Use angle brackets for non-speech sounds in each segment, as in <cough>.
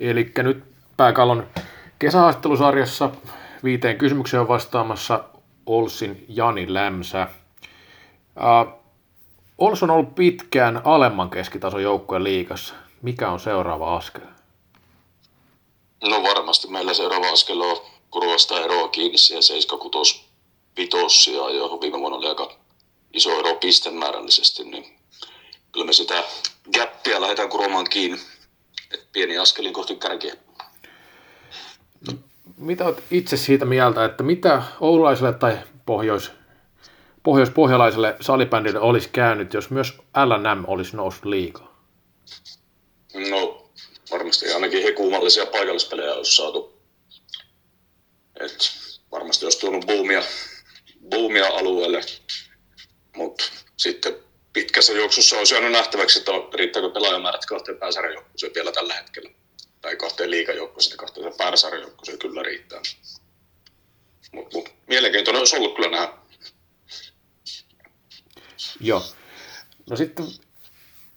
Eli nyt pääkallon kesähaastattelusarjassa viiteen kysymykseen on vastaamassa Olsin Jani Lämsä. Uh, Ols on ollut pitkään alemman keskitason joukkueen liikassa. Mikä on seuraava askel? No varmasti meillä seuraava askel on kurvasta eroa kiinni siihen 76 vitossia, johon viime vuonna oli aika iso ero pistemäärällisesti, niin kyllä me sitä gappia lähdetään kuromaan kiinni. Pieni askelin kohti kärkiä. No, mitä olet itse siitä mieltä, että mitä oululaiselle tai pohjois, pohjois-pohjalaiselle salibändille olisi käynyt, jos myös LNM olisi noussut liikaa? No, varmasti ainakin he kuumallisia paikallispelejä olisi saatu. Et varmasti olisi tuonut boomia, boomia alueelle, mutta sitten pitkässä juoksussa on syönyt nähtäväksi, että riittääkö pelaajamäärät kahteen pääsarjajoukkueeseen vielä tällä hetkellä. Tai kahteen liikajoukkueeseen, kahteen pääsarjajoukkueeseen kyllä riittää. Mutta mut, mielenkiintoinen olisi ollut kyllä nähdä. Joo. No sitten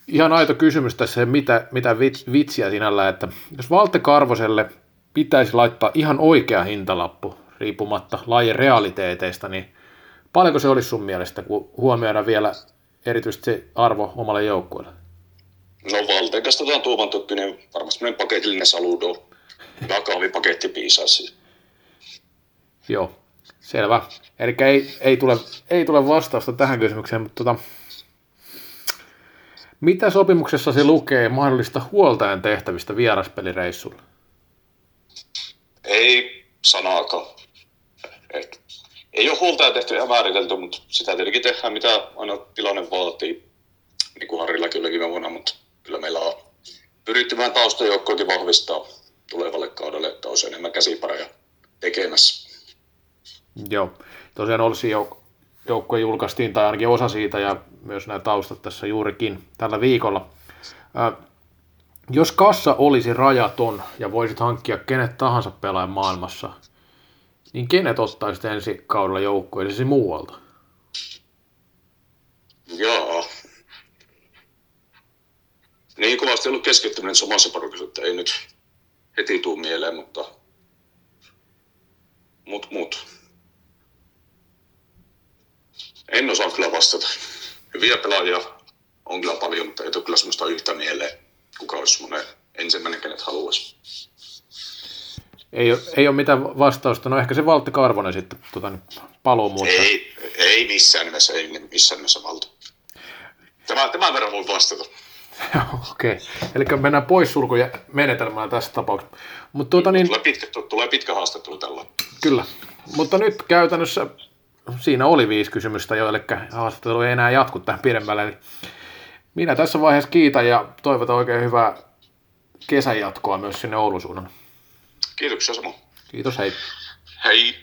ihan aito kysymys tässä, mitä, mitä vitsiä sinällä, että jos Valte Karvoselle pitäisi laittaa ihan oikea hintalappu, riippumatta lajin realiteeteista, niin paljonko se olisi sun mielestä, kun huomioidaan vielä erityisesti se arvo omalle joukkueelle? No Valteikasta tämä Tuovan Tykkinen varmasti paketillinen saludo. Takaavipaketti piisaisi. Joo, selvä. Eli ei, ei, tule, ei tule vastausta tähän kysymykseen, mutta tota, mitä sopimuksessa se lukee mahdollista huoltajan tehtävistä vieraspelireissulla? Ei sanaakaan. Et, ei ole huoltaja tehty ihan määritelty, mutta sitä tietenkin tehdään, mitä aina tilanne vaatii. Niin kuin Harrillakin oli viime vuonna, mutta kyllä meillä on pyritty vähän taustajoukkoakin vahvistaa tulevalle kaudelle, että olisi enemmän käsipareja tekemässä. Joo, tosiaan olisi jouk- joukkue julkaistiin, tai ainakin osa siitä, ja myös nämä taustat tässä juurikin tällä viikolla. Ää, jos kassa olisi rajaton ja voisit hankkia kenet tahansa pelaajan maailmassa, niin kenet ottaisit ensi kaudella joukkueellesi muualta? Joo. Niin kovasti ollut keskittyminen samassa porukassa, että ei nyt heti tuu mieleen, mutta mut, mut. En osaa kyllä vastata. Hyviä pelaajia on kyllä paljon, mutta ei tule kyllä semmoista yhtä mieleen, kuka olisi semmoinen ensimmäinen, kenet haluaisi. Ei ole, ei ole mitään vastausta. No ehkä se Valtti Karvonen sitten tota, niin paluu muuta. Ei, ei missään nimessä, ei missään nimessä Valtti. Tämä, tämän verran voi vastata. <laughs> Okei, okay. eli mennään pois sulkuja menetelmään tässä tapauksessa. Mut, tuota, niin... tulee, pitkä, tulee pitkä haastattelu tällä. Kyllä, mutta nyt käytännössä siinä oli viisi kysymystä jo, eli haastattelu ei enää jatku tähän pidemmälle. Eli minä tässä vaiheessa kiitän ja toivotan oikein hyvää kesän jatkoa myös sinne Oulun suunnan. Kiitoksia Samu. Kiitos, hei. Hei.